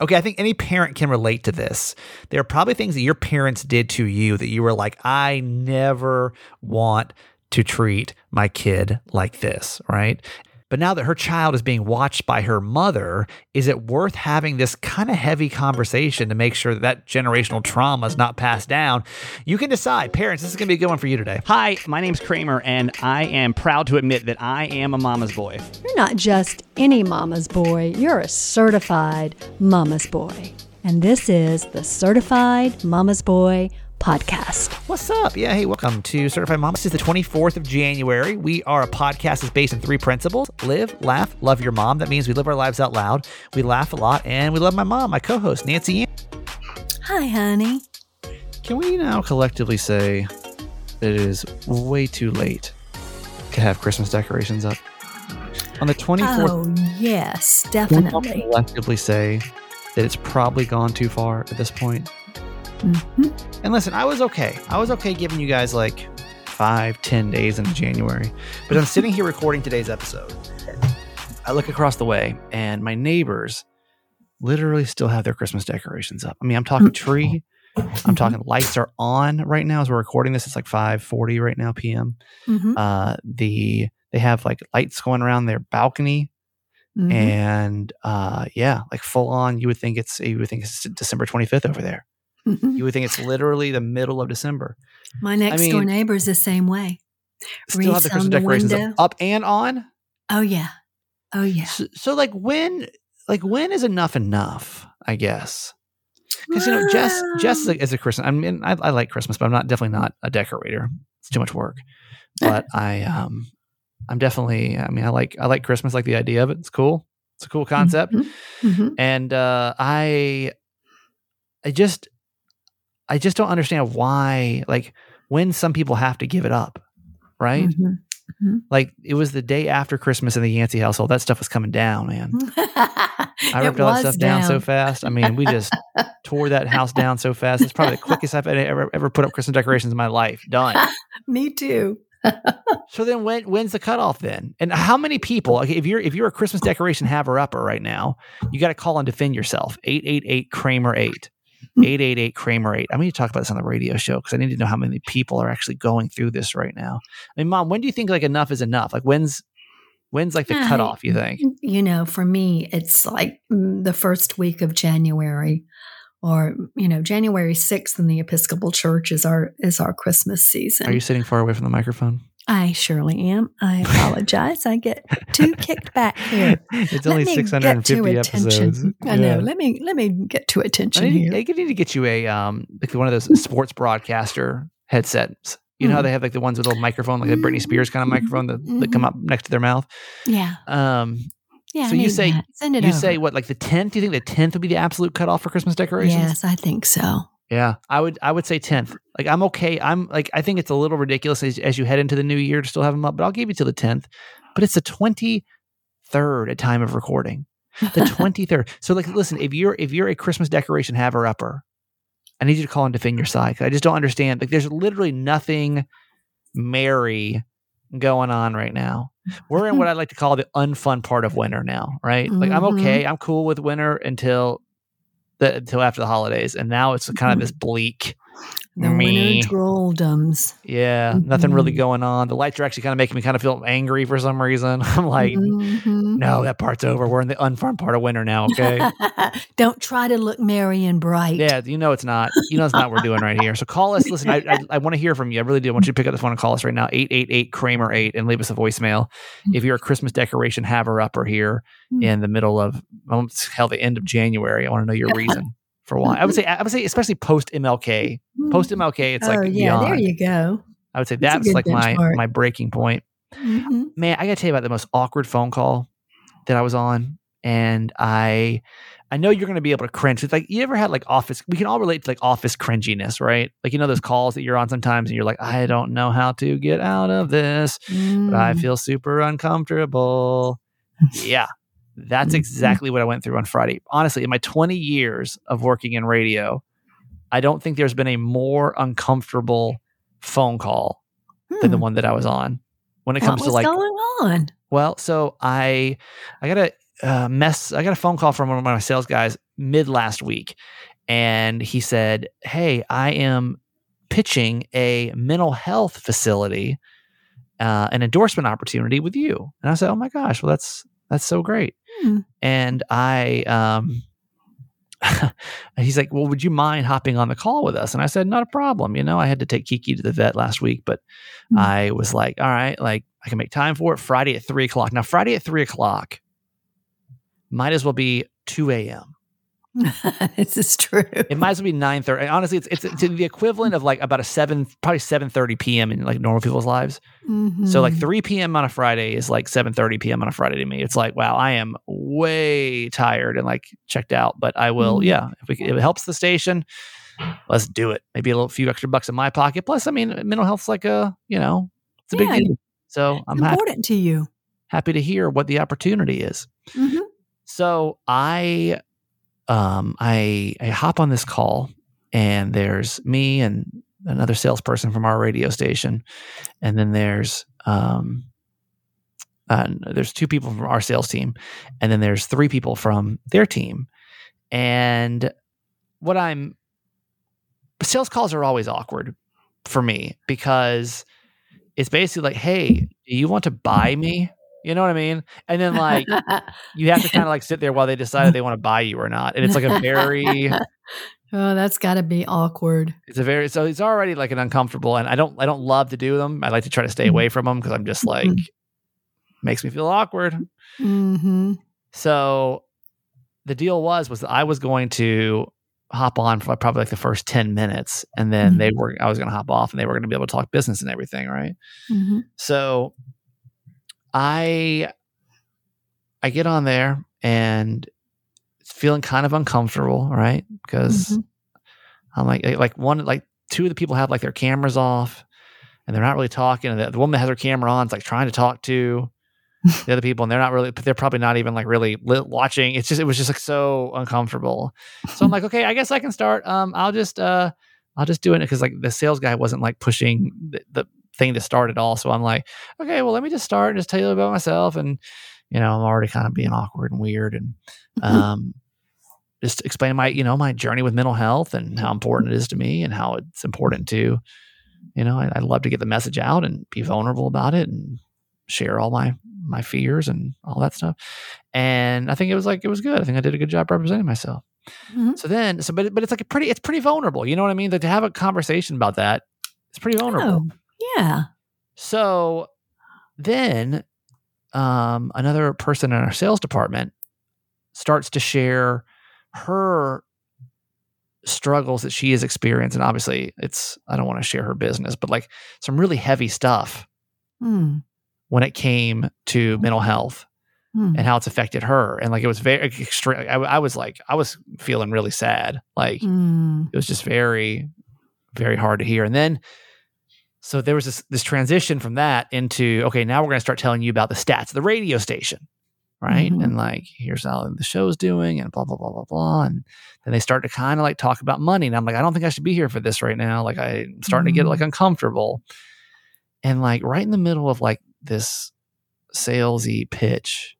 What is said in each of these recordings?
okay, I think any parent can relate to this. There are probably things that your parents did to you that you were like, I never want to treat my kid like this, right? But now that her child is being watched by her mother, is it worth having this kind of heavy conversation to make sure that that generational trauma is not passed down? You can decide. Parents, this is going to be a good one for you today. Hi, my name's Kramer, and I am proud to admit that I am a mama's boy. You're not just any mama's boy, you're a certified mama's boy. And this is the Certified Mama's Boy podcast. What's up? Yeah, hey, welcome to Certified Mom. This is the 24th of January. We are a podcast that's based on three principles live, laugh, love your mom. That means we live our lives out loud, we laugh a lot, and we love my mom, my co host, Nancy. Hi, honey. Can we now collectively say that it is way too late to have Christmas decorations up? On the 24th, Oh, yes, can we definitely. collectively say that it's probably gone too far at this point? Mhm. And listen, I was okay. I was okay giving you guys like five, ten days into January. But I'm sitting here recording today's episode. I look across the way and my neighbors literally still have their Christmas decorations up. I mean, I'm talking tree. I'm talking lights are on right now as we're recording this. It's like 5:40 right now p.m. Mhm. Uh, the they have like lights going around their balcony Mhm. and uh, yeah, like full on. You would think it's you would think it's December 25th over there. You would think it's literally the middle of December. My next door neighbor is the same way. Still have the Christmas the decorations up, window. up and on. Oh, yeah. Oh, yeah. So, so like when like when is enough enough? I guess because you know Jess Jess is a, is a Christmas. I mean I, I like Christmas, but I'm not definitely not a decorator. It's too much work. But I um I'm definitely. I mean I like I like Christmas. Like the idea of it. It's cool. It's a cool concept. Mhm. Mhm. and uh, I, I just, I just don't understand why, like, when some people have to give it up, right? Mhm. Like, it was the day after Christmas in the Yancey household. That stuff was coming down, man. I ripped all that stuff down. so fast. I mean, we just tore that house down so fast. It's probably the quickest I've ever ever put up Christmas decorations in my life. Done. Me too. So then, when when's the cutoff then? And how many people? Okay, if you're if you're a Christmas decoration haver upper right now, you got to call and defend yourself. Eight eight eight Kramer eight. 888 Kramer 8. I need to talk about this on the radio show because I need to know how many people are actually going through this right now. I mean, mom, when do you think like enough is enough? Like when's when's like the Yeah, cutoff, you think? You know, for me, it's like mm, the first week of January, or you know, January sixth in the Episcopal Church is our is our Christmas season. Are you sitting far away from the microphone? I surely am. I apologize. I get too kicked back here. it's Let only me get 650 episodes. attention. I know. Let me let me get to I attention need, here. I need to get you a um like one of those sports broadcaster headsets. You know how Mhm. they have like the ones with a little microphone, like the Britney Spears kind of microphone that, that come up next to their mouth. Yeah, Um, yeah. So I you say- that. send it you over. say what like the tenth? Do you think the tenth would be the absolute cutoff for Christmas decorations? Yes, I think so. Yeah, I would. I would say tenth. Like I'm okay. I'm like I think it's a little ridiculous as, as you head into the new year to still have them up, but I'll give you till the tenth. But it's the twenty third at time of recording. The twenty third. So like, listen, if you're if you're a Christmas decoration haver upper, I need you to call and defend your side. I just don't understand. Like, there's literally nothing merry going on right now. We're in what I like to call the unfun part of winter now, right? Like I'm Mhm. okay. I'm cool with winter until the until after the holidays, and now it's kind of this mm-hmm. bleak. The me. winter drolldums. Yeah, nothing really Mhm. going on. The lights are actually kind of making me kind of feel angry for some reason. I'm like, Mhm. no, that part's over. We're in the unfun part of winter now. Okay. Don't try to look merry and bright. Yeah, you know it's not. You know it's not what we're doing right here. So call us. Listen, I I, I want to hear from you. I really do. I want you to pick up the phone and call us right now, 888 Kramer 8, and leave us a voicemail. If you're a Christmas decoration haver upper here Mm. in the middle of, hell, the end of January, I want to know your reason for why. I would say, I would say, especially post MLK. Post MLK, it's like oh yeah, there you go. I would say That's that's like my benchmark. my breaking point. Mhm. Man, I got to tell you about the most awkward phone call that I was on, and I I know you're going to be able to cringe. It's like you ever had like office. We can all relate to like office cringiness, right? Like you know those calls that you're on sometimes, and you're like, I don't know how to get out of this, but I Mm. feel super uncomfortable. yeah, that's Mhm. exactly what I went through on Friday. Honestly, in my 20 years of working in radio, I don't think there's been a more uncomfortable phone call than the Hmm. one that I was on. When it comes to like going on? well, so I I got a uh, mess. I got a phone call from one of my sales guys mid last week, and he said, "Hey, I am pitching a mental health facility, uh, an endorsement opportunity with you." And I said, "Oh my gosh, well that's that's so great." Hmm. And I, um, he's like, "Well, would you mind hopping on the call with us?" And I said, "Not a problem." You know, I had to take Kiki to the vet last week, but Hmm. I was like, "All right, like I can make time for it." Friday at three o'clock. Now, Friday at three o'clock might as well be two a.m. this is true. It might as well be nine thirty. Honestly, it's, it's it's the equivalent of like about a seven, probably seven thirty p.m. in like normal people's lives. So like Mhm. three p.m. on a Friday is like seven thirty p.m. on a Friday to me. It's like wow, I am way tired and like checked out. But I will, Mhm. yeah. If, we, if it helps the station, let's do it. Maybe a little few extra bucks in my pocket. Plus, I mean, mental health's like a you know, it's a big Yeah, deal. So I'm It's happy, important to you. happy to hear what the opportunity is. Mhm. So I um I I hop on this call and there's me and another salesperson from our radio station. And then there's um uh, there's two people from our sales team. And then there's three people from their team. And what I'm sales calls are always awkward for me because it's basically like hey do you want to buy me you know what I mean and then like you have to kind of like sit there while they decide if they want to buy you or not. And it's like a very, oh, that's got to be awkward. it's a very, so it's already like an uncomfortable. And I don't, I don't love to do them. I like to try to stay away from them because I'm just like, Mhm. makes me feel awkward. hmm So the deal was, was that I was going to hop on for probably like the first 10 minutes and then they were, I was going to hop off and they were going to be able to talk business and everything. Right. hmm So I I get on there and it's feeling kind of uncomfortable, right? Because Mhm. I'm like like one like two of the people have like their cameras off and they're not really talking. And the, the woman that has her camera on is like trying to talk to the other people and they're not really but they're probably not even like really li- watching. It's just it was just like so uncomfortable. So I'm like, okay, I guess I can start. Um, I'll just uh I'll just do it because like the sales guy wasn't like pushing the, the thing to start at all. So I'm like, okay, well let me just start and just tell you about myself. And you know, I'm already kind of being awkward and weird and um just explain my, you know, my journey with mental health and how important it is to me and how it's important to, you know, I, I love to get the message out and be vulnerable about it and share all my my fears and all that stuff. And I think it was like it was good. I think I did a good job representing myself. Mhm. So then, so but but it's like a pretty, it's pretty vulnerable. You know what I mean? That to have a conversation about that, it's pretty vulnerable. Oh, yeah. So then um, another person in our sales department starts to share her struggles that she has experienced. And obviously, it's, I don't want to share her business, but like some really heavy stuff Mm. when it came to mental health Mm. and how it's affected her. And like it was very extreme. I, I was like, I was feeling really sad. Like, Mm. it was just very very hard to hear and then so there was this this transition from that into okay now we're going to start telling you about the stats of the radio station right? Mhm. and like here's how the show's doing and blah blah blah blah blah. And then they start to kind of like talk about money. And i'm like i don't think i should be here for this right now. Like i'm starting to get like uncomfortable. And like right in the middle of like this salesy pitch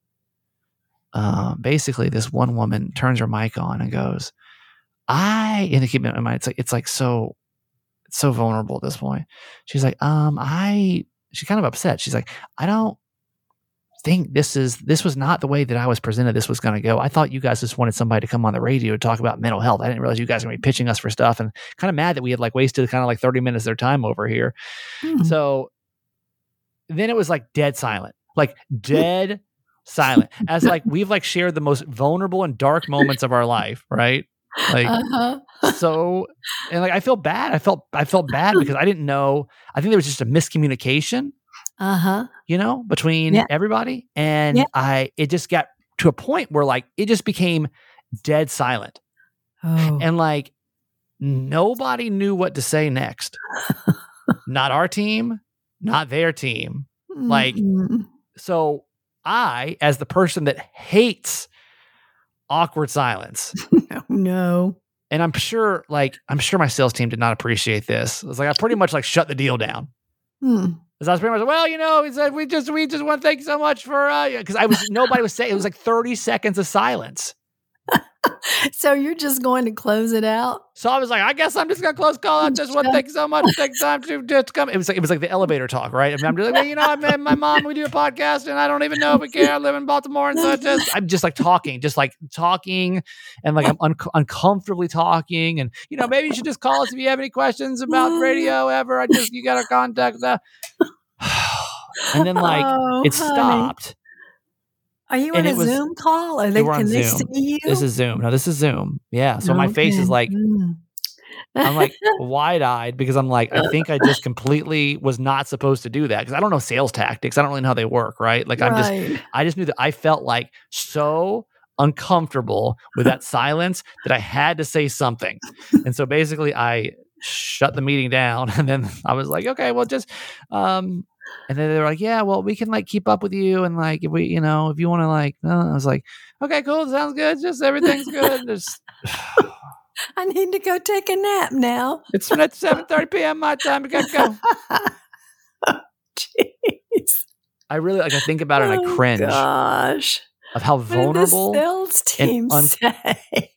um, basically this one woman turns her mic on and goes I and keep in mind it's like it's like so so vulnerable at this point. She's like, um, I she's kind of upset. She's like, I don't think this is this was not the way that I was presented this was gonna go. I thought you guys just wanted somebody to come on the radio to talk about mental health. I didn't realize you guys were gonna be pitching us for stuff and kind of mad that we had like wasted kind of like 30 minutes of their time over here. Mm. So then it was like dead silent, like dead silent, as like we've like shared the most vulnerable and dark moments of our life, right? Like Uh-huh. so, and like I feel bad. I felt I felt bad because I didn't know. I think there was just a miscommunication, Uh-huh. you know, between Yeah. everybody, and Yeah. I it just got to a point where like it just became dead silent, Oh. and like nobody knew what to say next. not our team, not their team. like- Mm-mm. So I, as the person that hates awkward silence, Oh, no. and I'm sure, like, I'm sure my sales team did not appreciate this. It was like I pretty much like shut the deal down. Mm. Because I was pretty much, well, you know, he said we just we just want to thank you so much for uh because I was nobody was saying it was like 30 seconds of silence. so you're just going to close it out? So I was like, I guess I'm just gonna close call out this one. Thank you so much. Take time to just come. It was like it was like the elevator talk, right? I mean, I'm just like, well, you know, I'm my mom. We do a podcast, and I don't even know if we care. I live in Baltimore, and so just I'm just like talking, just like talking, and like I'm un- uncomfortably talking, and you know, maybe you should just call us if you have any questions about radio ever. I just you got to contact that. Uh, and then like Oh, it honey. stopped. Are you and on a was- Zoom call? Are they can they see you? This is Zoom. No, this is Zoom. Yeah. So my face is like Mm. I'm like wide eyed because I'm like, I think I just completely was not supposed to do that because I don't know sales tactics. I don't really know how they work, right? Like I'm just, I just knew that I felt like so uncomfortable with that silence that I had to say something. And so basically I shut the meeting down and then I was like, okay, well just, um, and then they were like, yeah, well, we can like keep up with you. And like, if we, you know, if you want to like, uh, I was like, okay, cool. Sounds good. Just everything's good. Just, I need to go take a nap now. it's at 7 p.m. my time. We gotta go. Jeez. I really like I think about it and I Oh, cringe Gosh. of how vulnerable, the sales team un- say?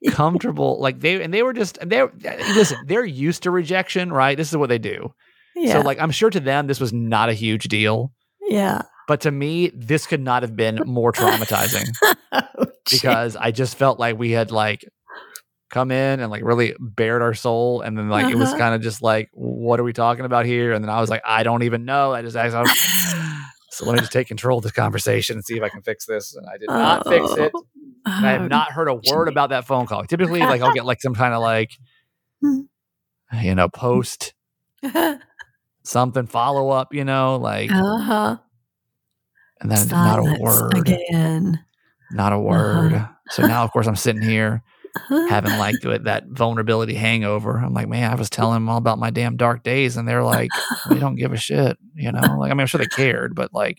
like they and they were just they are listen, they're used to rejection, right? This is what they do. Yeah. So like I'm sure to them this was not a huge deal, yeah. but to me this could not have been more traumatizing Oh, because I just felt like we had like come in and like really bared our soul and then like it was Uh-huh. kind of just like what are we talking about here and then I was like I don't even know. I just asked I so let me just take control of this conversation and see if I can fix this and I did not fix it. Oh, And I have not heard a word about that phone call. Typically, like I'll get like some kind of like, you know, post something follow up, you know, like, uh huh. and then not a word, again. not a word. Uh-huh. So now, of course, I'm sitting here Uh-huh. having like that vulnerability hangover. I'm like, man, I was telling them all about my damn dark days, and they're like, we don't give a shit, you know. Like, I mean, I'm sure they cared, but like,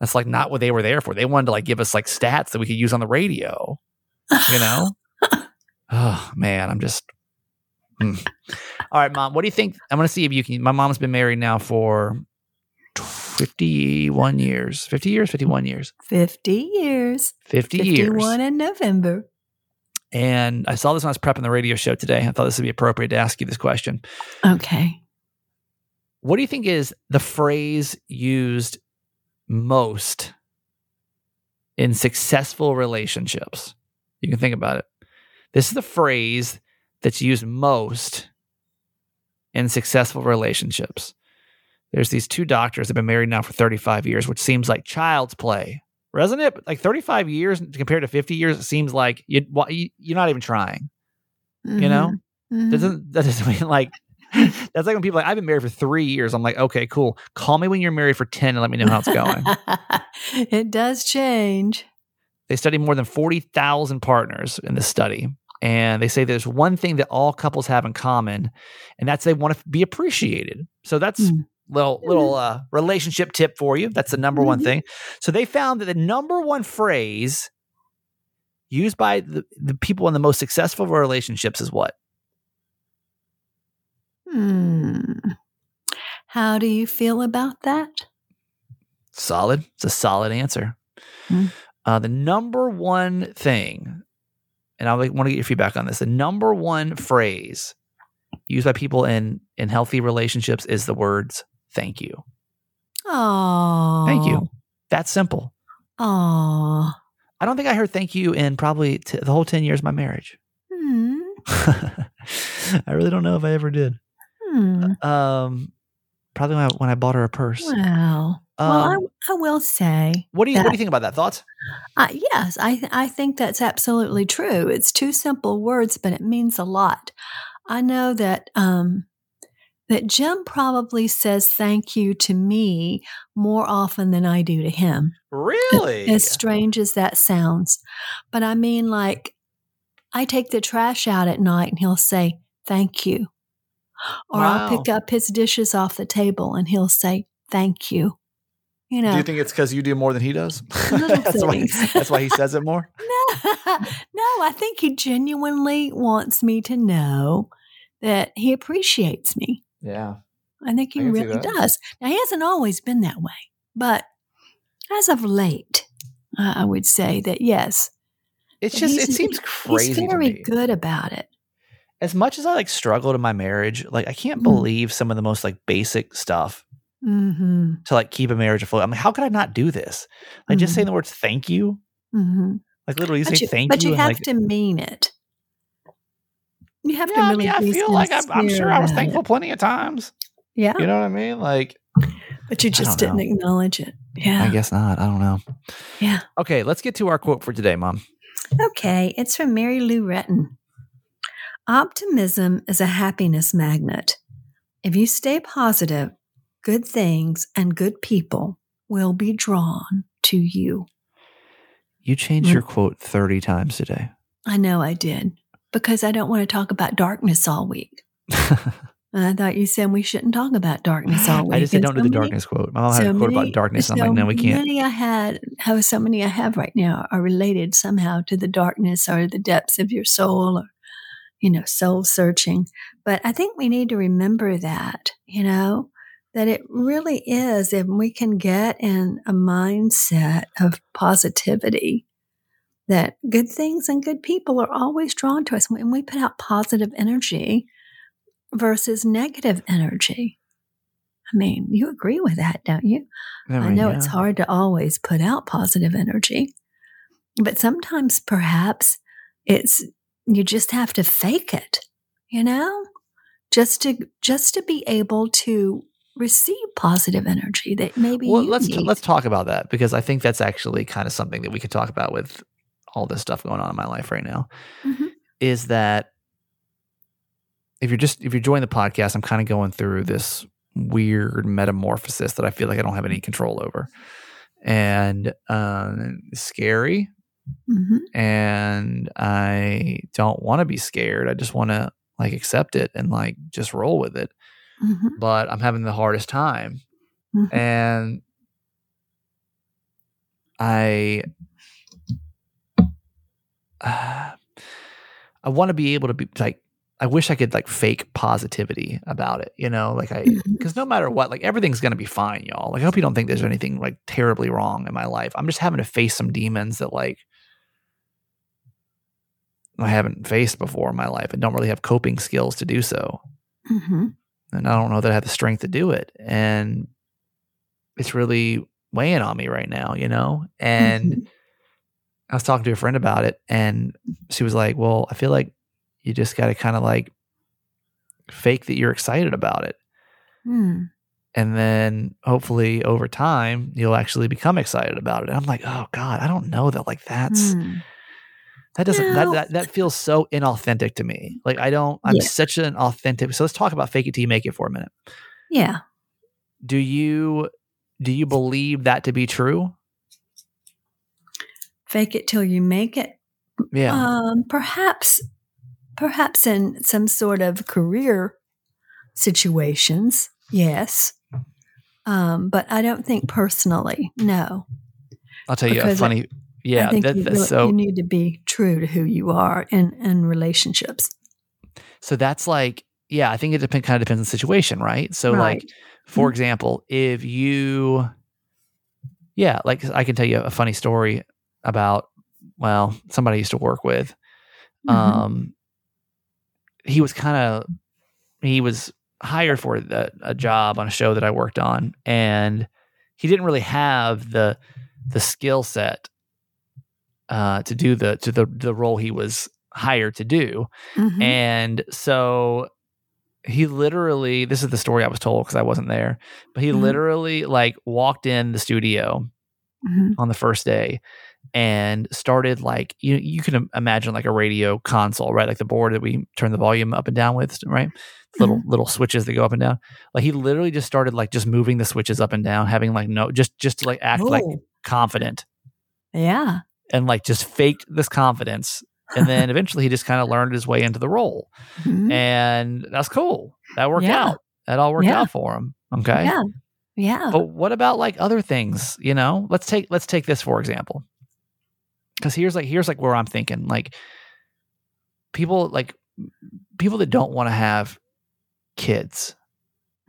that's like not what they were there for. They wanted to like give us like stats that we could use on the radio. you know? oh man, I'm just. Hmm. All right, mom. What do you think? I'm gonna see if you can. My mom's been married now for 51 years. 50 years. 51 years. 50 years. 50 51 years. in November. And I saw this when I was prepping the radio show today. I thought this would be appropriate to ask you this question. Okay. What do you think is the phrase used most in successful relationships? You can think about it. This is the phrase that's used most in successful relationships. There's these two doctors that have been married now for 35 years, which seems like child's play, doesn't it? Like 35 years compared to 50 years, it seems like you, you're not even trying. You know? Mhm. Doesn't that doesn't mean like that's like when people are like I've been married for three years. I'm like, okay, cool. Call me when you're married for ten and let me know how it's going. it does change. they studied more than forty thousand partners in this study, and they say there's one thing that all couples have in common, and that's they want to be appreciated. So that's Mm. little little uh, relationship tip for you. That's the number one Mhm. thing. So they found that the number one phrase used by the, the people in the most successful relationships is what? Hmm. How do you feel about that? Solid. It's a solid answer. Hmm. Uh, the number one thing, and I want to get your feedback on this. The number one phrase used by people in in healthy relationships is the words "thank you." Oh. Thank you. That's simple. Oh. I don't think I heard "thank you" in probably t- the whole ten years of my marriage. Hmm. I really don't know if I ever did. Hmm. Um, probably when I, when I bought her a purse. Well, well, I, Um, I will say, What do you What do you think about that? Thoughts? uh, yes, I th- I think that's absolutely true. It's two simple words, but it means a lot. I know that um, that Jim probably says thank you to me more often than I do to him. Really? As strange as that sounds, but I mean, like, I take the trash out at night, and he'll say thank you, or I'll pick up his dishes off the table, and he'll say thank you. You know, Do you think it's because you do more than he does? That's, why, that's why he says it more. no, no, I think he genuinely wants me to know that he appreciates me. Yeah. I think he I really does. Now, he hasn't always been that way, but as of late, uh, I would say that yes, it's just it seems crazy He's very good about it. As much as I like struggled in my marriage, like I can't Mm. believe some of the most like basic stuff hmm to like keep a marriage afloat. I'm like, how could I not do this? Like just saying the words thank you. hmm Like literally But say you, thank but you. But you have like, to mean it. You have yeah, to I really mean, I feel like I'm, I'm sure I was thankful it. plenty of times. Yeah, You know what I mean? Like, but you just didn't know. acknowledge it. Yeah, I guess not. I don't know. yeah. Okay, let's get to our quote for today, Mom. Okay, it's from Mary Lou Retton. Optimism is a happiness magnet. If you stay positive, good things and good people will be drawn to you. You changed Mm. your quote 30 times today. I know I did because I don't want to talk about darkness all week. And I thought you said we shouldn't talk about darkness all week. I just said don't do the many- darkness quote. My mom had a quote about darkness, and I'm like, no, we can't. Many I had, how so many I have right now are related somehow to the darkness or the depths of your soul, or you know, soul searching. But I think we need to remember that, you know, that it really is if we can get in a mindset of positivity. That good things and good people are always drawn to us when we put out positive energy versus negative energy. I mean, you agree with that, don't you? Oh, I, mean, know yeah. it's hard to always put out positive energy, but sometimes perhaps it's you just have to fake it, you know, just to just to be able to receive positive energy that maybe Well, you let's need. let's talk about that because I think that's actually kind of something that we could talk about with all this stuff going on in my life right now. Mhm. Is that if you're just if you're joining the podcast, I'm kind of going through this weird metamorphosis that I feel like I don't have any control over, and um, scary. Mhm. and I don't want to be scared. I just want to like accept it and like just roll with it. Mhm. But I'm having the hardest time. Mhm. And I uh, I want to be able to be like I wish I could like fake positivity about it, you know, like I Mhm. because no matter what, like everything's gonna be fine, y'all. Like I hope you don't think there's anything like terribly wrong in my life. I'm just having to face some demons that like I haven't faced before in my life and don't really have coping skills to do so. Mhm. And I don't know that I have the strength to do it. And it's really weighing on me right now, you know? And Mhm. I was talking to a friend about it and she was like, Well, I feel like you just got to kind of like fake that you're excited about it. Mm. And then hopefully over time, you'll actually become excited about it. And I'm like, Oh God, I don't know that like that's. Mm. That doesn't No. that, that that feels so inauthentic to me. Like I don't I'm Yeah. such an authentic so let's talk about fake it till you make it for a minute. Yeah. Do you do you believe that to be true? Fake it till you make it. Yeah. Um, perhaps, perhaps in some sort of career situations, yes. Um, but I don't think personally. No, I'll tell you a because I- funny yeah, I think that, you, really- so you need to be true to who you are in in relationships. so that's like yeah, I think it depend, kind of depends on the situation, right? So Right. like for Mhm. example, if you yeah, like I can tell you a funny story about well, somebody I used to work with. Mhm. um he was kind of he was hired for a, a job on a show that I worked on and he didn't really have the the skill set uh to do the to the the role he was hired to do Mhm. and so he literally this is the story I was told because I wasn't there but he Mhm. literally like walked in the studio Mhm. on the first day and started like you you can imagine like a radio console right like the board that we turn the volume up and down with right little little switches that go up and down like he literally just started like just moving the switches up and down having like no just just to like act like Oh, confident yeah. And like just faked this confidence. And then eventually he just kind of learned his way into the role. Mhm. and that's cool. That worked Yeah. out. That all worked Yeah. out for him. Okay? Yeah. Yeah. but what about like other things you know? Let's take let's take this for example. Because here's like here's like where i'm thinking like people like people that don't want to have kids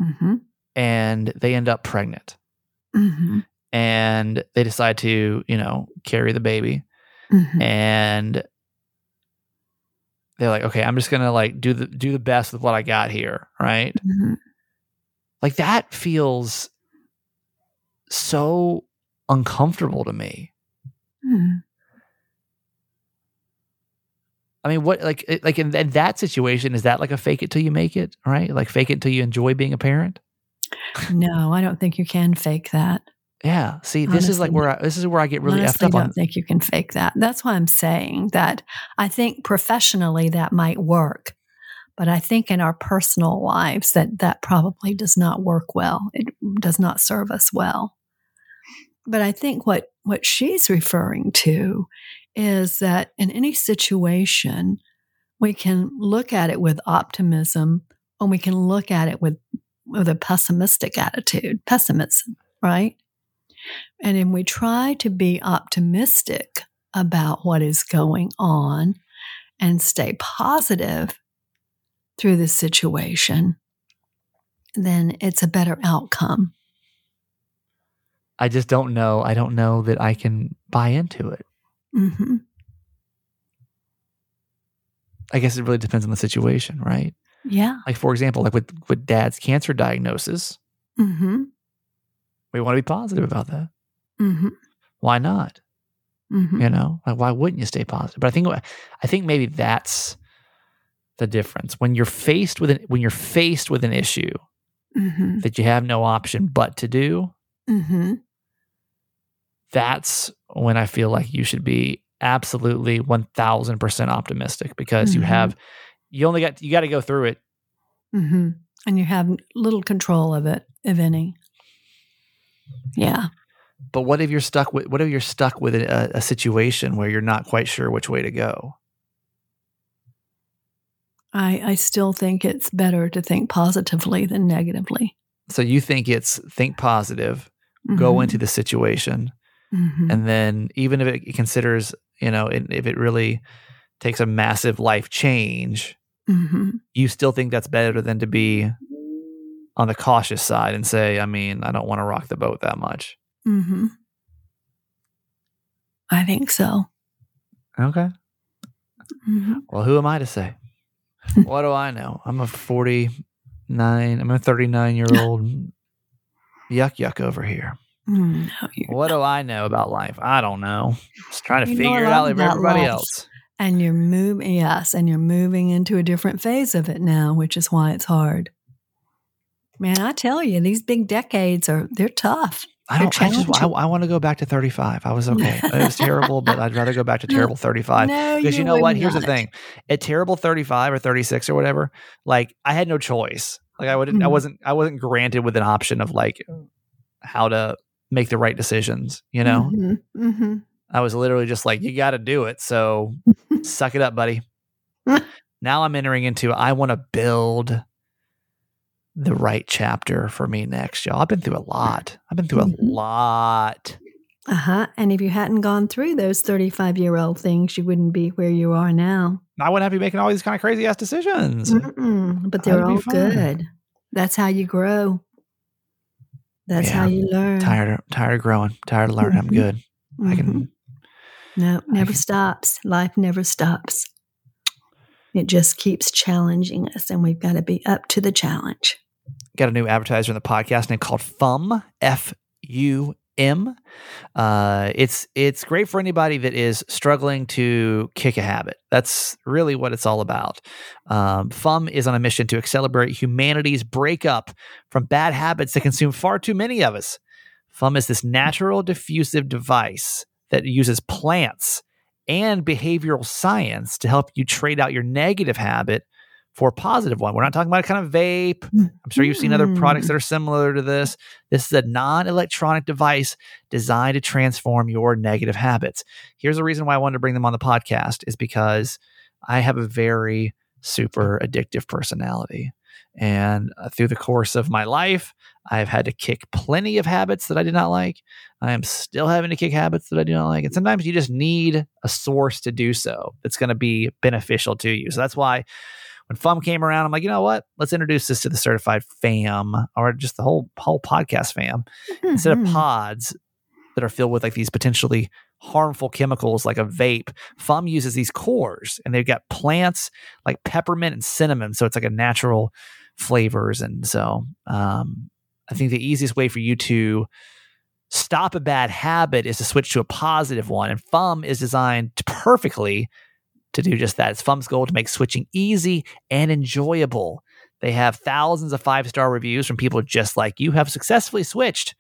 hmm and they end up pregnant. Hmm and they decide to you know carry the baby Mhm. and they're like, okay, I'm just gonna like do the do the best with what I got here, right? Mhm. Like that feels so uncomfortable to me. Mhm. I mean, what like like in, in that situation is that like a fake it till you make it, right? Like fake it till you enjoy being a parent. No, I don't think you can fake that. Yeah. See, this is like where I, this is where I get really Honestly, effed I up don't on. think you can fake that. That's why I'm saying that I think professionally that might work, but I think in our personal lives that that probably does not work well. It does not serve us well. But I think what what she's referring to is that in any situation we can look at it with optimism and we can look at it with with a pessimistic attitude, pessimism, right? And then we try to be optimistic about what is going on and stay positive through the situation, then it's a better outcome. I just don't know. I don't know that I can buy into it. hmm I guess it really depends on the situation, right? Yeah. Like for example, like with with dad's cancer diagnosis, hmm we want to be positive about that. hmm Why not? hmm You know, like why wouldn't you stay positive? But I think I think maybe that's the difference when you're faced with an when you're faced with an issue hmm that you have no option but to do. hmm That's when I feel like you should be absolutely one thousand percent optimistic because you Mhm. have you only got you got to go through it. hmm And you have little control of it, if any. Yeah. But what if you're stuck with what if you're stuck with a, a situation where you're not quite sure which way to go? I, I still think it's better to think positively than negatively. So you think it's think positive, go Mhm. into the situation, Mhm. and then even if it considers, you know, it, if it really takes a massive life change, Mhm. you still think that's better than to be on the cautious side and say, I mean, I don't want to rock the boat that much. hmm I think so. Okay. hmm Well, who am I to say? what do I know? I'm a 49, I'm a 39 year old yuck yuck over here. No, you're What do I know about life? I don't know. Just trying to You figure it out like everybody life. else. And you're moving, yes, and you're moving into a different phase of it now, which is why it's hard. Man, I tell you, these big decades are, they're tough. I don't. I just. I. I want to go back to 35. I was okay. it was terrible, but I'd rather go back to terrible 35. no, Because you know would what? Here's the thing. At terrible 35 or 36 or whatever, like I had no choice. Like I wouldn't. I Mhm. wasn't. I wasn't granted with an option of like how to make the right decisions. You know. Mhm, mhm. I was literally just like, you got to do it. So suck it up, buddy. now I'm entering into. I want to build the right chapter for me next, y'all. I've been through a lot. I've been through a Mhm. lot. Uh huh. And if you hadn't gone through those 35 year old things, you wouldn't be where you are now. I wouldn't have to be making all these kind of crazy ass decisions. Mm-mm, but they're all good. That's how you grow. That's how you learn. Tired, of, tired of growing, tired of learning. I'm Mhm. good. I Mhm. can. No, never can- stops. Life never stops. It just keeps challenging us, and we've got to be up to the challenge. Got a new advertiser in the podcast name called FUM. F U M. Uh, it's it's great for anybody that is struggling to kick a habit. That's really what it's all about. Um, FUM is on a mission to accelerate humanity's breakup from bad habits that consume far too many of us. FUM is this natural diffusive device that uses plants and behavioral science to help you trade out your negative habit for a positive one. We're not talking about a kind of vape. I'm sure you've seen other products mm-hmm. that are similar to this. This is a non electronic device designed to transform your negative habits. Here's the reason why I wanted to bring them on the podcast is because I have a very super addictive personality. And uh, through the course of my life, I've had to kick plenty of habits that I did not like. I am still having to kick habits that I do not like. And sometimes you just need a source to do so that's going to be beneficial to you. So that's why when FUM came around, I'm like, you know what? Let's introduce this to the certified fam or just the whole whole podcast fam instead of Mhm. pods that are filled with like these potentially harmful chemicals like a vape. Fum uses these cores and they've got plants like peppermint and cinnamon. So it's like a natural flavors. And so um, I think the easiest way for you to stop a bad habit is to switch to a positive one. And Fum is designed perfectly to do just that. It's Fum's goal to make switching easy and enjoyable. They have thousands of five star reviews from people just like you have successfully switched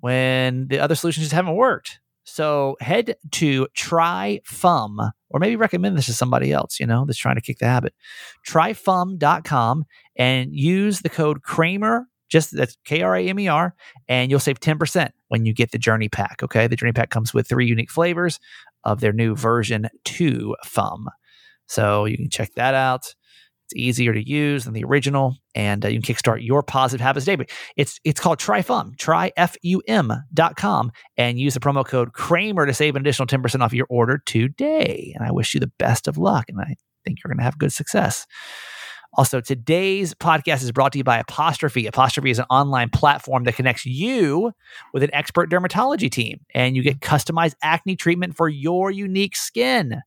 when the other solutions just haven't worked. So head to tryfum or maybe recommend this to somebody else, you know, that's trying to kick the habit. Tryfum.com and use the code Kramer, just that's K R A M E R, and you'll save 10% when you get the Journey Pack. Okay. The Journey Pack comes with three unique flavors of their new version 2 Fum. So you can check that out. It's easier to use than the original, and uh, you can kickstart your positive habits day. But it's it's called TryFum, tryfum.com, and use the promo code Kramer to save an additional 10% off your order today. And I wish you the best of luck, and I think you're going to have good success. Also, today's podcast is brought to you by Apostrophe. Apostrophe is an online platform that connects you with an expert dermatology team, and you get customized acne treatment for your unique skin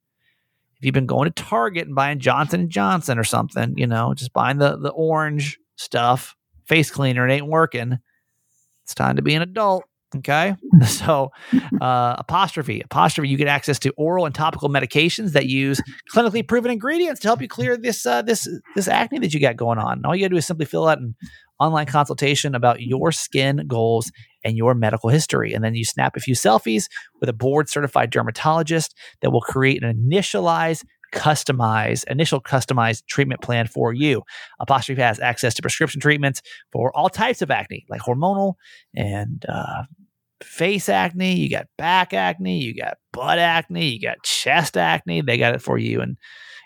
if you've been going to Target and buying Johnson and Johnson or something, you know, just buying the the orange stuff, face cleaner, it ain't working. It's time to be an adult. Okay. So, uh, apostrophe, apostrophe, you get access to oral and topical medications that use clinically proven ingredients to help you clear this, uh, this, this acne that you got going on. All you gotta do is simply fill out an online consultation about your skin goals and your medical history. And then you snap a few selfies with a board certified dermatologist that will create an initialized customized initial customized treatment plan for you. Apostrophe has access to prescription treatments for all types of acne, like hormonal and uh, face acne. You got back acne, you got butt acne, you got chest acne. They got it for you, and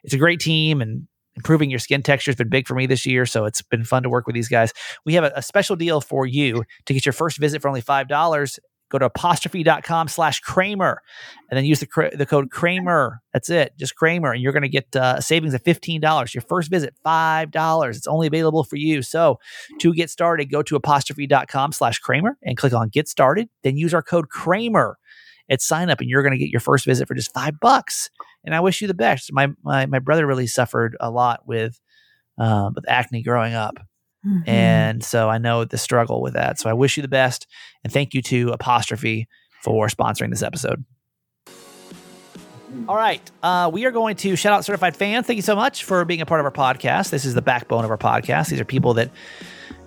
it's a great team. And improving your skin texture has been big for me this year. So it's been fun to work with these guys. We have a, a special deal for you to get your first visit for only $5. Go to apostrophe.com slash Kramer and then use the, the code Kramer. That's it, just Kramer. And you're going to get uh, savings of $15. Your first visit, $5. It's only available for you. So to get started, go to apostrophe.com slash Kramer and click on get started. Then use our code Kramer at sign up and you're going to get your first visit for just five bucks. And I wish you the best. My my, my brother really suffered a lot with um, with acne growing up. Mm-hmm. And so I know the struggle with that. So I wish you the best. And thank you to Apostrophe for sponsoring this episode. All right. Uh, we are going to shout out certified fans. Thank you so much for being a part of our podcast. This is the backbone of our podcast. These are people that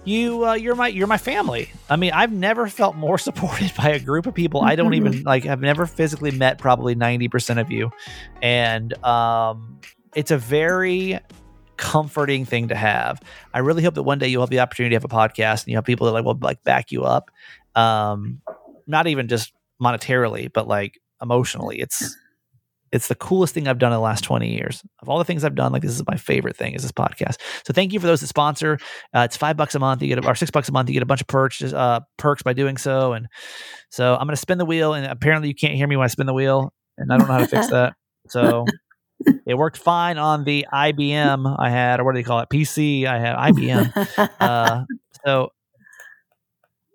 you uh, you're my you're my family. I mean, I've never felt more supported by a group of people. I don't even like I've never physically met probably 90% of you. And um it's a very comforting thing to have. I really hope that one day you'll have the opportunity to have a podcast and you have people that like will like back you up. Um not even just monetarily, but like emotionally. It's it's the coolest thing I've done in the last 20 years. Of all the things I've done, like this is my favorite thing is this podcast. So thank you for those that sponsor. Uh, it's five bucks a month. You get a, or six bucks a month. You get a bunch of perks, uh, perks by doing so. And so I'm going to spin the wheel. And apparently you can't hear me when I spin the wheel, and I don't know how to fix that. So it worked fine on the IBM I had, or what do they call it? PC. I had IBM. Uh, so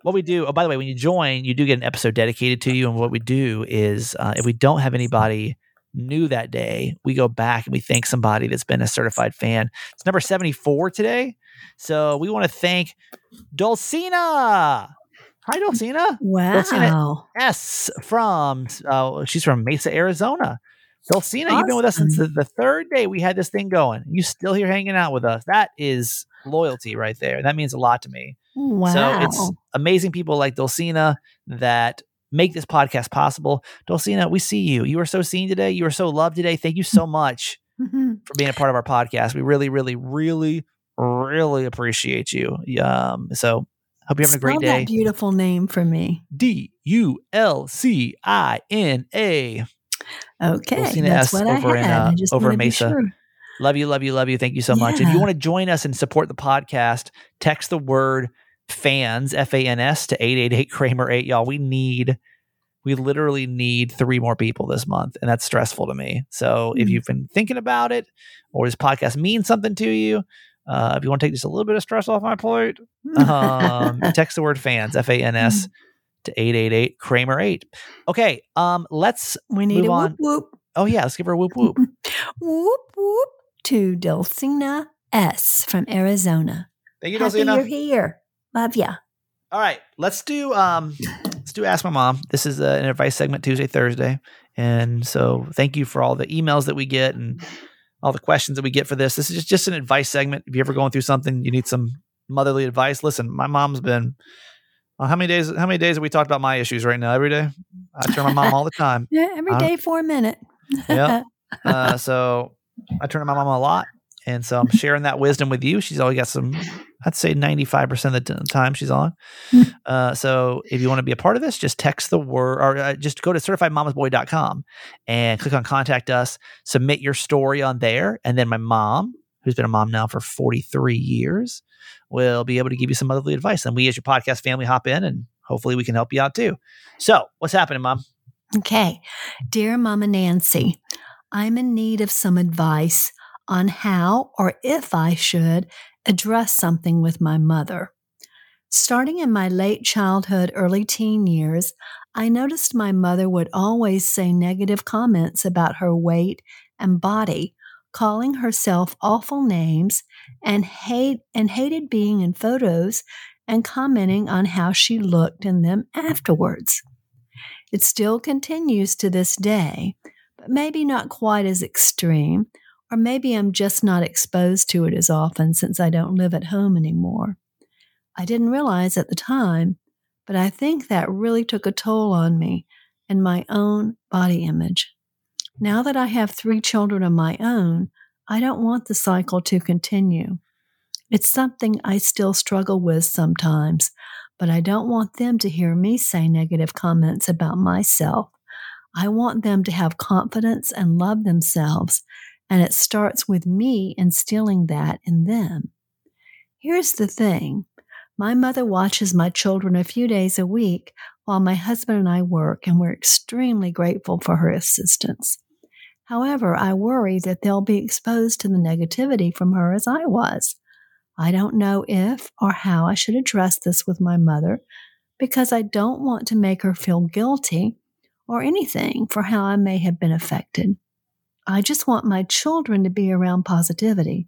what we do, oh, by the way, when you join, you do get an episode dedicated to you. And what we do is uh, if we don't have anybody new that day, we go back and we thank somebody that's been a certified fan. It's number 74 today. So we want to thank Dulcina. Hi, Dulcina. Wow. Dulcina S from, uh, she's from Mesa, Arizona. Dulcina, awesome. you've been with us since the, the, third day we had this thing going. You still here hanging out with us. That is loyalty right there. That means a lot to me. Wow. So it's amazing people like Dulcina that make this podcast possible. Dulcina, we see you. You are so seen today. You are so loved today. Thank you so much for being a part of our podcast. We really, really, really, really appreciate you. Um, so hope you're having Spell a great day. That beautiful name for me. D U L C I N A. Okay, Dulcina that's S what over I had. In, uh, over in Mesa. Sure. Love you, love you, love you. Thank you so much. If you want to join us and support the podcast, text the word fans, F A N S, to 888 Kramer 8. Y'all, we need, we literally need three more people this month. And that's stressful to me. So mm-hmm. if you've been thinking about it or this podcast means something to you, uh, if you want to take just a little bit of stress off my plate, um, text the word fans, F A N S, to 888 Kramer 8. Okay, um, let's We need Move a on. whoop whoop. oh yeah, let's give her a whoop whoop. Whoop whoop to Dulcina S from Arizona. Thank you, Happy Dulcina. you're here. Love ya. All right, let's do um let's do ask my mom. This is uh, an advice segment Tuesday Thursday, and so thank you for all the emails that we get and all the questions that we get for this. This is just, just an advice segment. If you're ever going through something, you need some motherly advice. Listen, my mom's been. uh, how many days? How many days have we talked about my issues right now? Every day, I turn my mom all the time. Yeah, every day Uh, for a minute. yeah. Uh, so I turn to my mom a lot, and so I'm sharing that wisdom with you. She's always got some. I'd say 95 percent of the time she's on. Mm. Uh, so if you want to be a part of this, just text the word or uh, just go to certifiedmamasboy.com and click on contact us. Submit your story on there, and then my mom, who's been a mom now for 43 years, will be able to give you some motherly advice. And we, as your podcast family, hop in and hopefully we can help you out too. So what's happening, mom? Okay. Dear Mama Nancy, I'm in need of some advice on how or if I should address something with my mother. Starting in my late childhood, early teen years, I noticed my mother would always say negative comments about her weight and body, calling herself awful names and hate and hated being in photos and commenting on how she looked in them afterwards. It still continues to this day, but maybe not quite as extreme, or maybe I'm just not exposed to it as often since I don't live at home anymore. I didn't realize at the time, but I think that really took a toll on me and my own body image. Now that I have three children of my own, I don't want the cycle to continue. It's something I still struggle with sometimes, but I don't want them to hear me say negative comments about myself. I want them to have confidence and love themselves, and it starts with me instilling that in them. Here's the thing my mother watches my children a few days a week while my husband and I work, and we're extremely grateful for her assistance. However, I worry that they'll be exposed to the negativity from her as I was. I don't know if or how I should address this with my mother because I don't want to make her feel guilty or anything for how I may have been affected. I just want my children to be around positivity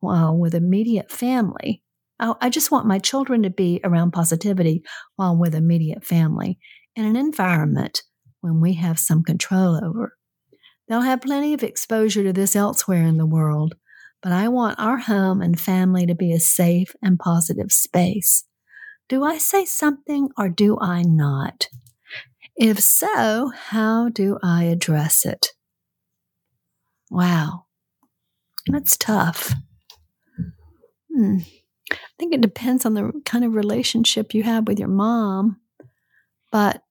while with immediate family. I just want my children to be around positivity while with immediate family in an environment when we have some control over. They'll have plenty of exposure to this elsewhere in the world, but I want our home and family to be a safe and positive space. Do I say something or do I not? If so, how do I address it? Wow, that's tough. Hmm. I think it depends on the kind of relationship you have with your mom, but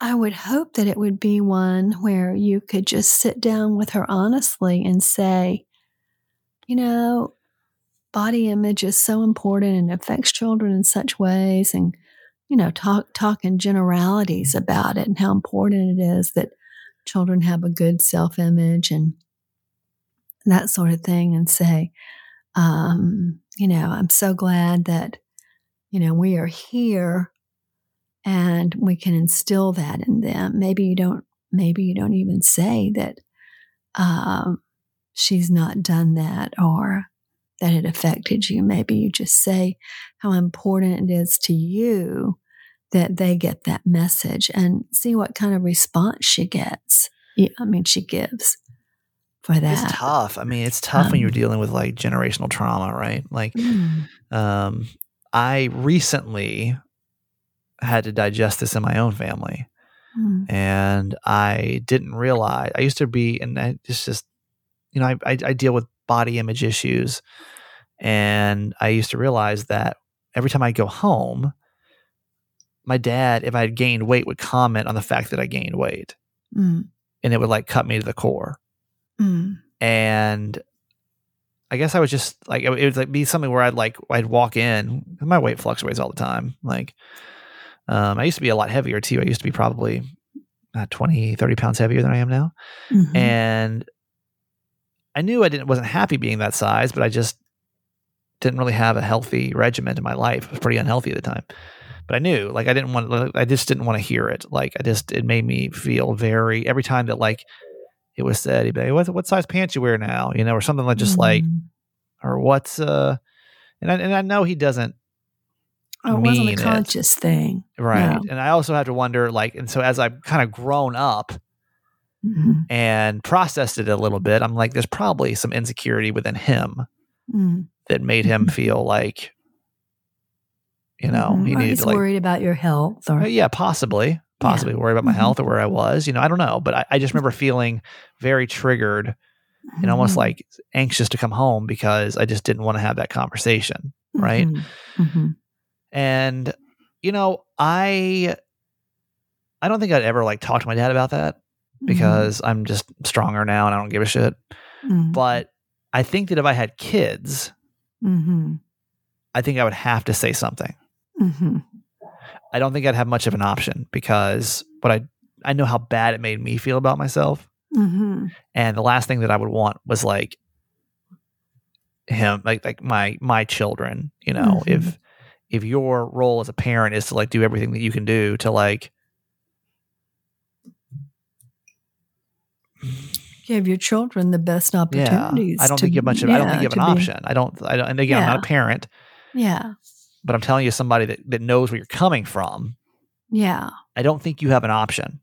I would hope that it would be one where you could just sit down with her honestly and say, you know, body image is so important and affects children in such ways and you know talk talk in generalities about it and how important it is that children have a good self-image and that sort of thing and say um, you know i'm so glad that you know we are here and we can instill that in them maybe you don't maybe you don't even say that um, she's not done that or that it affected you. Maybe you just say how important it is to you that they get that message and see what kind of response she gets. Yeah, I mean, she gives for that. It's tough. I mean, it's tough when you're Um, dealing with like generational trauma, right? Like, Mm, um, I recently had to digest this in my own family, mm, and I didn't realize I used to be, and I, it's just, you know, I, I, I deal with body image issues, and I used to realize that every time I go home, my dad, if I had gained weight, would comment on the fact that I gained weight, mm, and it would like cut me to the core. mm, and I guess I was just like it would it would like be something where I'd like I'd walk in. My weight fluctuates all the time. Like, um, I used to be a lot heavier too. I used to be probably uh, 20, 30 pounds heavier than I am now, mhm. and I knew I didn't wasn't happy being that size, but I just didn't really have a healthy regimen in my life. I was pretty unhealthy at the time. But I knew like I didn't want I just didn't want to hear it. Like I just it made me feel very every time that like it was said, he'd be like, what, what size pants you wear now? You know, or something like just like Mm. or what's uh and I, and I know he doesn't Oh, it wasn't a it. conscious thing. right. No. And I also have to wonder like and so as I've kind of grown up Mhm. and processed it a little bit, I'm like there's probably some insecurity within him Mm. that made him feel like you know, Mhm. he needed he's to like worried about your health or Uh, yeah, possibly, possibly worried about my Mhm. health or where I was. You know, I don't know, but I, I just remember feeling very triggered and almost Mhm. like anxious to come home because I just didn't want to have that conversation. right? Mhm. Mhm. And you know, I I don't think I'd ever like talk to my dad about that Mm-hmm. because I'm just stronger now and I don't give a shit. But I think that if I had kids. I think I would have to say something. Mhm. I don't think I'd have much of an option because what I I know how bad it made me feel about myself. Mhm. and the last thing that I would want was like him like like my my children you know Mhm. if if your role as a parent is to like do everything that you can do to like Give your children the best yeah opportunities. I don't to- think you have much of I don't think you have an be- option I don't I don't and again I'm not a parent Yeah. But I'm telling you somebody that that knows where you're coming from Yeah. I don't think you have an option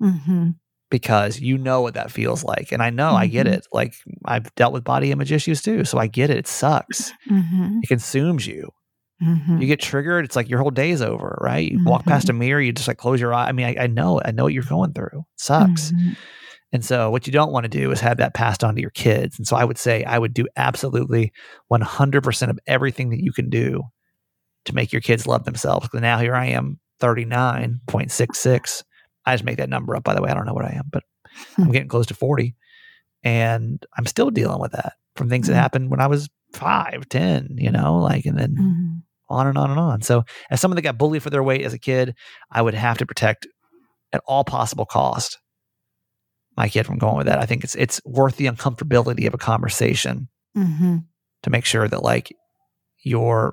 hmm because you know what that feels like and I know I get Mhm. it like I've dealt with body image issues too so I get it it sucks hmm it consumes you hmm you get triggered, it's like your whole day's over, right? You walk past a mirror, you just like close your eye. I mean, I, I know. I know what you're going through. It sucks. And so, what you don't want to do is have that passed on to your kids. And so, I would say I would do absolutely 100% of everything that you can do to make your kids love themselves. Because now here I am, 39.66. I just make that number up, by the way. I don't know what I am, but I'm getting close to 40. And I'm still dealing with that from things that Mhm. happened when I was five, 10, you know, like, and then Mhm. on and on and on. So, as someone that got bullied for their weight as a kid, I would have to protect at all possible cost my kid from going with that. I think it's it's worth the uncomfortability of a conversation Mhm. to make sure that like you're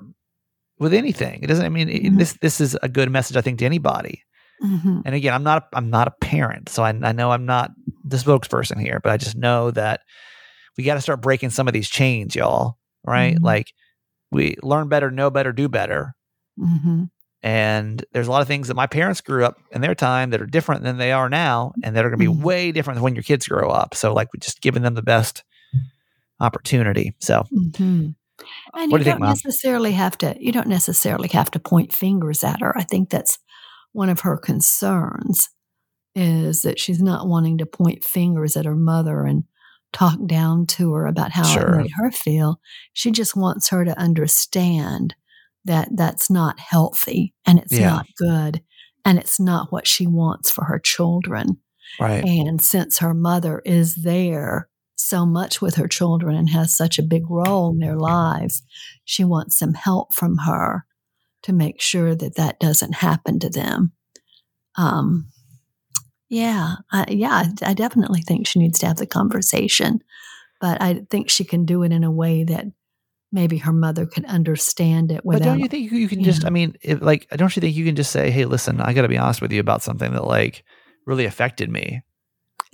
with anything. It doesn't. I mean, Mhm. this this is a good message I think to anybody. Mhm. And again, I'm not I'm not a parent, so I, I know I'm not the spokesperson here, but I just know that we got to start breaking some of these chains, y'all. Right? Mhm. Like we learn better, know better, do better. Mhm. And there's a lot of things that my parents grew up in their time that are different than they are now, and that are going to be Mhm. way different than when your kids grow up. So, like, we just giving them the best opportunity. So, Mhm. And what you do you think, don't Mom? necessarily have to. You don't necessarily have to point fingers at her. I think that's one of her concerns is that she's not wanting to point fingers at her mother and talk down to her about how Sure. it made her feel. She just wants her to understand that that's not healthy and it's Yeah. not good and it's not what she wants for her children. right, And since her mother is there so much with her children and has such a big role in their lives, she wants some help from her to make sure that that doesn't happen to them. Um, yeah, I, yeah, I, definitely think she needs to have the conversation, but I think she can do it in a way that maybe her mother could understand it but don't you think you, can just? I mean, if, like, don't you think you can just say, "Hey, listen, I got to be honest with you about something that like really affected me."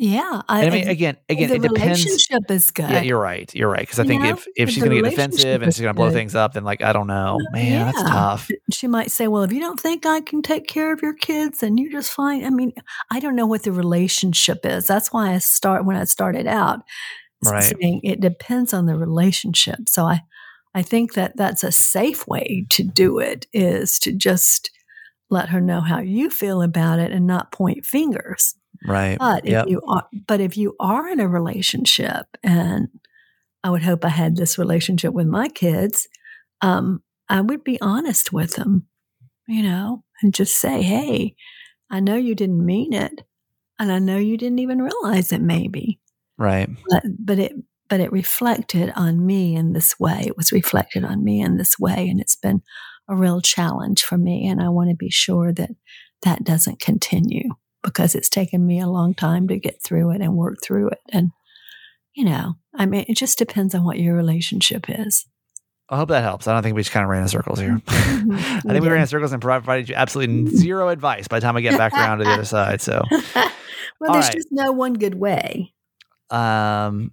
Yeah, I, I mean, again, again, the it depends. relationship is good. Yeah, you're right. You're right. Because I You think know, if if she's going to get defensive and she's going to blow good. things up, then like I don't know, uh, man, that's tough. she might say, Well, if you don't think I can take care of your kids, then you're just fine. I mean, I don't know what the relationship is. That's why I start when I started out Right. saying it depends on the relationship. So I, I think that that's a safe way to do it is to just let her know how you feel about it and not point fingers. Right. But if Yep. you are, but if you are in a relationship, and I would hope I had this relationship with my kids, um, I would be honest with them, you know, and just say, "Hey, I know you didn't mean it, and I know you didn't even realize it, maybe, Right. but but it but it reflected on me in this way. It was reflected on me in this way, and it's been a real challenge for me. And I want to be sure that that doesn't continue because it's taken me a long time to get through it and work through it. And you know, I mean, it just depends on what your relationship is. I hope that helps. I don't think we just kind of ran in circles here. Mm-hmm. I think we ran in circles and provided you absolutely zero advice by the time I get back around to the other side. So, well, All there's right. just no one good way. um,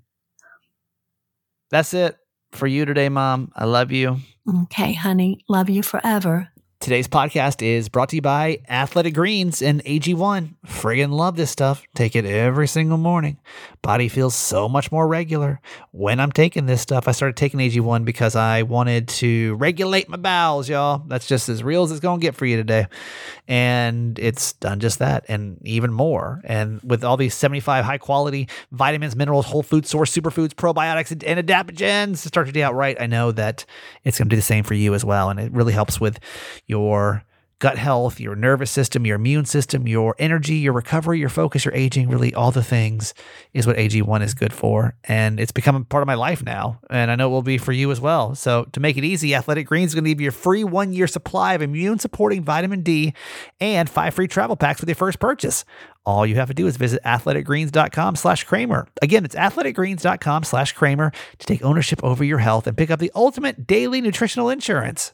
that's it for you today, Mom. I love you. Okay, honey. Love you forever. Today's podcast is brought to you by Athletic Greens and AG1. Friggin' love this stuff. Take it every single morning. Body feels so much more regular. When I'm taking this stuff, I started taking AG1 because I wanted to regulate my bowels, y'all. That's just as real as it's going to get for you today. And it's done just that and even more. And with all these 75 high quality vitamins, minerals, whole food source, superfoods, probiotics, and, adaptogens to start your day out right, I know that it's going to do the same for you as well. And it really helps with your gut health, your nervous system, your immune system, your energy, your recovery, your focus, your aging, really all the things is what AG1 is good for. And it's become a part of my life now. And I know it will be for you as well. So to make it easy, Athletic Greens is going to give you a free one year supply of immune supporting vitamin D and five free travel packs with your first purchase. All you have to do is visit athleticgreens.com slash Kramer. Again, it's athleticgreens.com slash Kramer to take ownership over your health and pick up the ultimate daily nutritional insurance.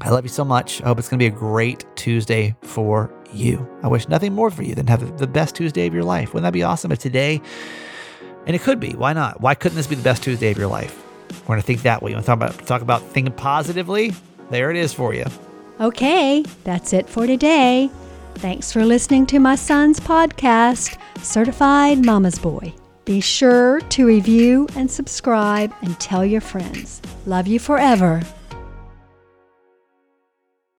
I love you so much. I hope it's going to be a great Tuesday for you. I wish nothing more for you than have the best Tuesday of your life. Wouldn't that be awesome if today, and it could be, why not? Why couldn't this be the best Tuesday of your life? We're going to think that way. You want to talk about, talk about thinking positively? There it is for you. Okay, that's it for today. Thanks for listening to my son's podcast, Certified Mama's Boy. Be sure to review and subscribe and tell your friends. Love you forever.